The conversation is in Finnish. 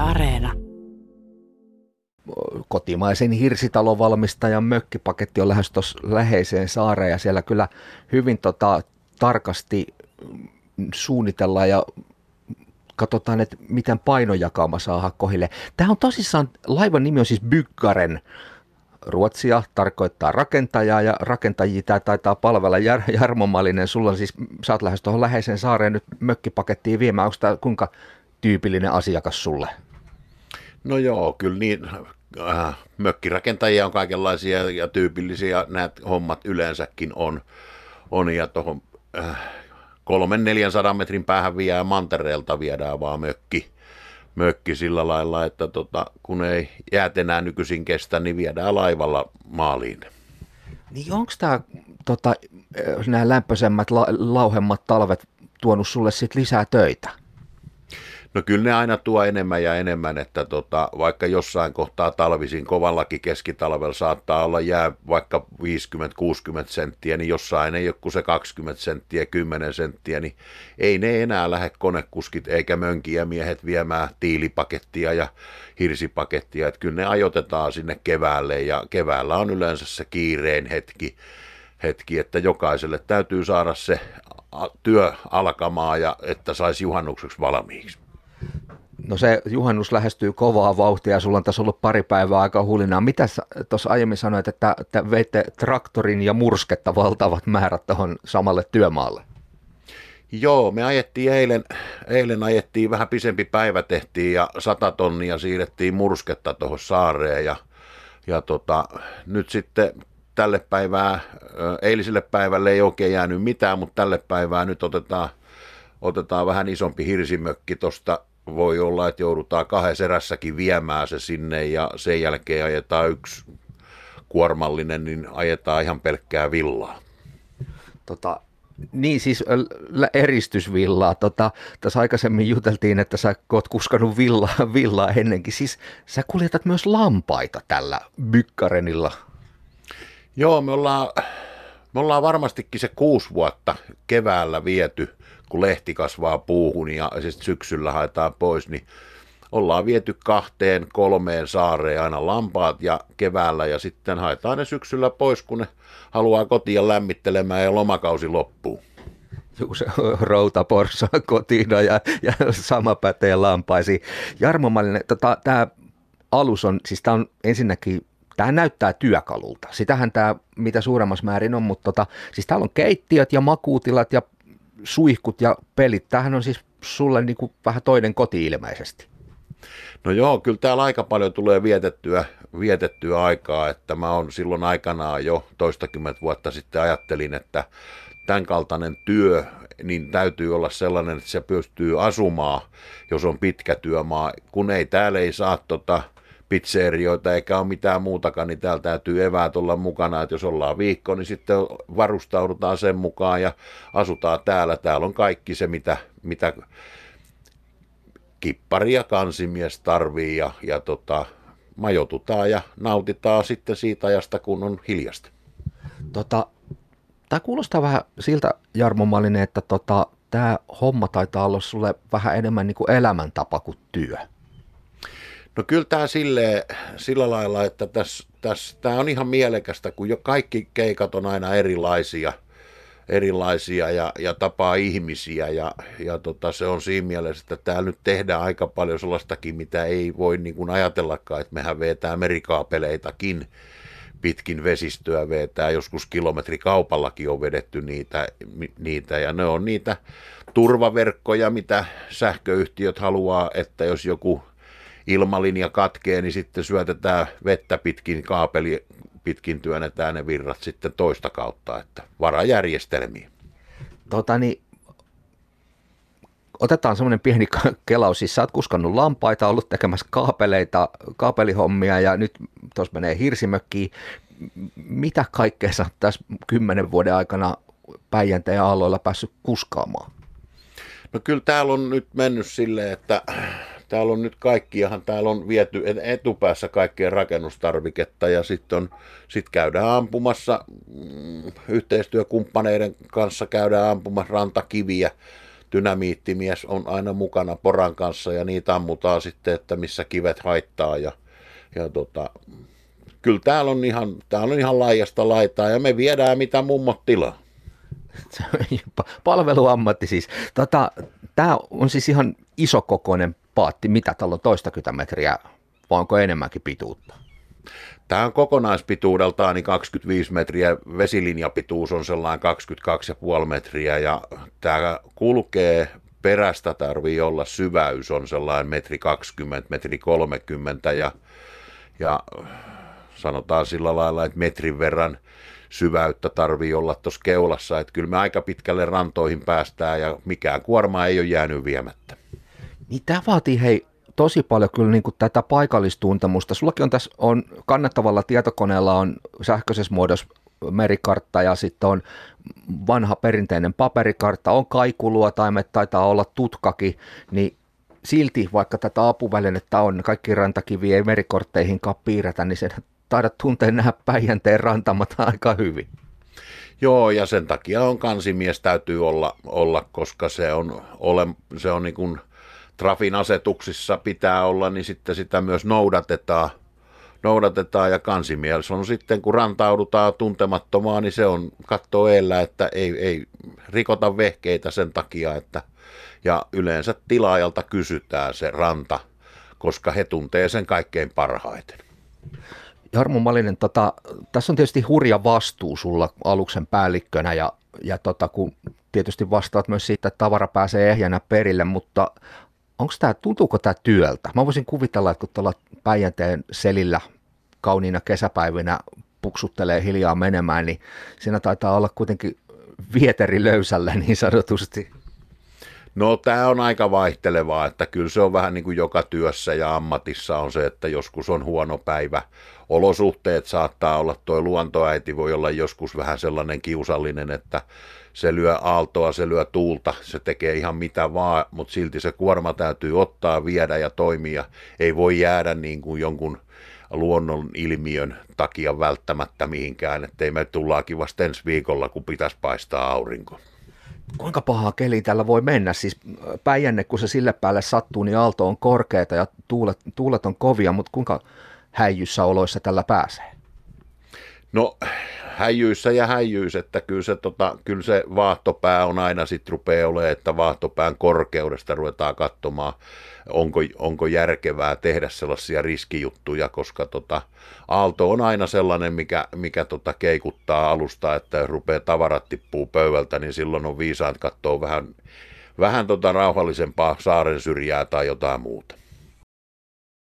Areena. Kotimaisen hirsitalovalmistajan mökkipaketti on lähes tuossa läheiseen saareen ja siellä kyllä hyvin tota, tarkasti suunnitellaan ja katsotaan, että miten painojakauma saa kohille. Tämä on tosissaan, laivan nimi on siis Byggaren. Ruotsia tarkoittaa rakentajaa ja rakentajia tämä taitaa palvella Jar- Jarmo Malinen. Sulla on siis, sä oot lähes tuohon läheiseen saareen nyt mökkipakettiin viemään. Onko tämä kuinka tyypillinen asiakas sulle? No joo, kyllä niin. Äh, mökkirakentajia on kaikenlaisia ja tyypillisiä nämä hommat yleensäkin on. on ja tuohon äh, kolmen 400 metrin päähän viedään mantereelta viedään vaan mökki, mökki sillä lailla, että tota, kun ei jäät enää nykyisin kestä, niin viedään laivalla maaliin. Niin onko tämä tota, nämä lämpöisemmät, la, lauhemmat talvet tuonut sulle sit lisää töitä? No kyllä ne aina tuo enemmän ja enemmän, että tota, vaikka jossain kohtaa talvisin kovallakin keskitalvella saattaa olla jää vaikka 50-60 senttiä, niin jossain ei ole kuin se 20 senttiä, 10 senttiä, niin ei ne enää lähde konekuskit eikä mönkiä miehet viemään tiilipakettia ja hirsipakettia, että kyllä ne ajoitetaan sinne keväälle ja keväällä on yleensä se kiireen hetki, hetki että jokaiselle täytyy saada se työ alkamaan ja että saisi juhannukseksi valmiiksi. No se juhannus lähestyy kovaa vauhtia ja sulla on tässä ollut pari päivää aika hulinaa. Mitä tuossa aiemmin sanoit, että, että veitte traktorin ja mursketta valtavat määrät tuohon samalle työmaalle? Joo, me ajettiin eilen, eilen ajettiin vähän pisempi päivä tehtiin ja sata tonnia siirrettiin mursketta tuohon saareen ja, ja tota, nyt sitten tälle päivää, eiliselle päivälle ei oikein jäänyt mitään, mutta tälle päivää nyt otetaan, otetaan vähän isompi hirsimökki tuosta voi olla, että joudutaan kahdessa erässäkin viemään se sinne ja sen jälkeen ajetaan yksi kuormallinen, niin ajetaan ihan pelkkää villaa. Tota, niin siis eristysvillaa. Tota, tässä aikaisemmin juteltiin, että sä oot kuskannut villaa, villaa ennenkin. Siis sä kuljetat myös lampaita tällä bykkarenilla. Joo, me ollaan, me ollaan varmastikin se kuusi vuotta keväällä viety kun lehti kasvaa puuhun ja siis syksyllä haetaan pois, niin ollaan viety kahteen, kolmeen saareen aina lampaat ja keväällä ja sitten haetaan ne syksyllä pois, kun ne haluaa kotiin lämmittelemään ja lomakausi loppuu. Joku se routaporsa kotiin ja, ja sama pätee lampaisi. Jarmo tota, tämä alus on, siis tämä on ensinnäkin Tämä näyttää työkalulta. Sitähän tämä mitä suuremmassa määrin on, mutta tota, siis täällä on keittiöt ja makuutilat ja suihkut ja pelit. Tämähän on siis sulle niin kuin vähän toinen koti ilmeisesti. No joo, kyllä täällä aika paljon tulee vietettyä, vietettyä aikaa, että mä oon silloin aikanaan jo toistakymmentä vuotta sitten ajattelin, että tämän kaltainen työ, niin täytyy olla sellainen, että se pystyy asumaan, jos on pitkä työmaa, kun ei täällä ei saa tota, pizzerioita eikä ole mitään muutakaan, niin täällä täytyy eväät olla mukana, että jos ollaan viikko, niin sitten varustaudutaan sen mukaan ja asutaan täällä. Täällä on kaikki se, mitä, mitä kippari ja kansimies tarvii ja, ja tota, majoitutaan ja nautitaan sitten siitä ajasta, kun on hiljasta. Tota, tämä kuulostaa vähän siltä, Jarmo Malinen, että tota, tämä homma taitaa olla sulle vähän enemmän niin kuin elämäntapa kuin työ. No kyllä tämä silleen, sillä lailla, että tässä, tässä, tämä on ihan mielekästä, kun jo kaikki keikat on aina erilaisia, erilaisia ja, ja tapaa ihmisiä ja, ja tota, se on siinä mielessä, että täällä nyt tehdään aika paljon sellaistakin, mitä ei voi niin kuin ajatellakaan, että mehän vetää merikaapeleitakin pitkin vesistöä vetää, joskus kilometrikaupallakin on vedetty niitä, niitä ja ne on niitä turvaverkkoja, mitä sähköyhtiöt haluaa, että jos joku ilmalinja katkee, niin sitten syötetään vettä pitkin kaapeli, pitkin työnnetään ne virrat sitten toista kautta, että varajärjestelmiä. Tota niin, otetaan semmoinen pieni kelaus. Siis sä oot kuskannut lampaita, ollut tekemässä kaapeleita, kaapelihommia ja nyt tuossa menee hirsimökkiin. Mitä kaikkea sä tässä kymmenen vuoden aikana Päijänteen aalloilla päässyt kuskaamaan? No kyllä täällä on nyt mennyt silleen, että täällä on nyt kaikkiahan, täällä on viety etupäässä kaikkien rakennustarviketta ja sitten sit käydään ampumassa mm, yhteistyökumppaneiden kanssa käydään ampumassa rantakiviä dynamiittimies on aina mukana poran kanssa ja niitä ammutaan sitten, että missä kivet haittaa ja, ja tota, kyllä täällä on ihan, täällä on ihan laajasta laitaa ja me viedään mitä mummot tilaa. Palveluammatti siis. Tota, Tämä on siis ihan isokokoinen paatti. Mitä täällä on toistakymmentä metriä vai onko enemmänkin pituutta? Tämä on kokonaispituudeltaan niin 25 metriä, vesilinjapituus on sellainen 22,5 metriä ja tämä kulkee perästä tarvii olla syväys on sellainen metri 20, metri 30 ja, ja sanotaan sillä lailla, että metrin verran syväyttä tarvii olla tuossa keulassa, että kyllä me aika pitkälle rantoihin päästään ja mikään kuorma ei ole jäänyt viemättä. Niin tämä vaatii hei tosi paljon kyllä niin kuin tätä paikallistuntemusta. Sullakin on tässä on kannettavalla tietokoneella on sähköisessä muodossa merikartta ja sitten on vanha perinteinen paperikartta, on kaikuluotaimet, taitaa olla tutkakin, niin silti vaikka tätä apuvälinettä on, kaikki rantakivi ei merikortteihinkaan piirretä, niin sen taidat tuntea nämä Päijänteen rantamat aika hyvin. Joo, ja sen takia on kansimies täytyy olla, olla koska se on, ole, se on niin kuin Trafin asetuksissa pitää olla, niin sitten sitä myös noudatetaan. noudatetaan ja kansimies on sitten, kun rantaudutaan tuntemattomaan, niin se on katto eellä, että ei, ei rikota vehkeitä sen takia, että ja yleensä tilaajalta kysytään se ranta, koska he tuntee sen kaikkein parhaiten. Jarmo Malinen, tota, tässä on tietysti hurja vastuu sulla aluksen päällikkönä ja, ja tota, kun tietysti vastaat myös siitä, että tavara pääsee ehjänä perille, mutta onko tämä, tuntuuko tämä työltä? Mä voisin kuvitella, että kun tuolla Päijänteen selillä kauniina kesäpäivinä puksuttelee hiljaa menemään, niin siinä taitaa olla kuitenkin vieteri löysällä niin sanotusti. No tämä on aika vaihtelevaa, että kyllä se on vähän niin kuin joka työssä ja ammatissa on se, että joskus on huono päivä. Olosuhteet saattaa olla, tuo luontoäiti voi olla joskus vähän sellainen kiusallinen, että se lyö aaltoa, se lyö tuulta, se tekee ihan mitä vaan, mutta silti se kuorma täytyy ottaa, viedä ja toimia. Ei voi jäädä niin kuin jonkun luonnon ilmiön takia välttämättä mihinkään, ettei me tullaakin vasta ensi viikolla, kun pitäisi paistaa aurinko. Kuinka pahaa keli tällä voi mennä? Siis Päijänne, kun se sille päälle sattuu, niin aalto on korkeata ja tuulet, tuulet on kovia, mutta kuinka häijyssä oloissa tällä pääsee? No häijyissä ja häijyys, että kyllä se, tota, kyllä se vaahtopää on aina sitten rupeaa olemaan, että vaahtopään korkeudesta ruvetaan katsomaan, onko, onko järkevää tehdä sellaisia riskijuttuja, koska tota, aalto on aina sellainen, mikä, mikä tota, keikuttaa alusta, että jos rupeaa tavarat tippuu pöydältä, niin silloin on viisaat katsoa vähän, vähän tota rauhallisempaa saaren syrjää tai jotain muuta.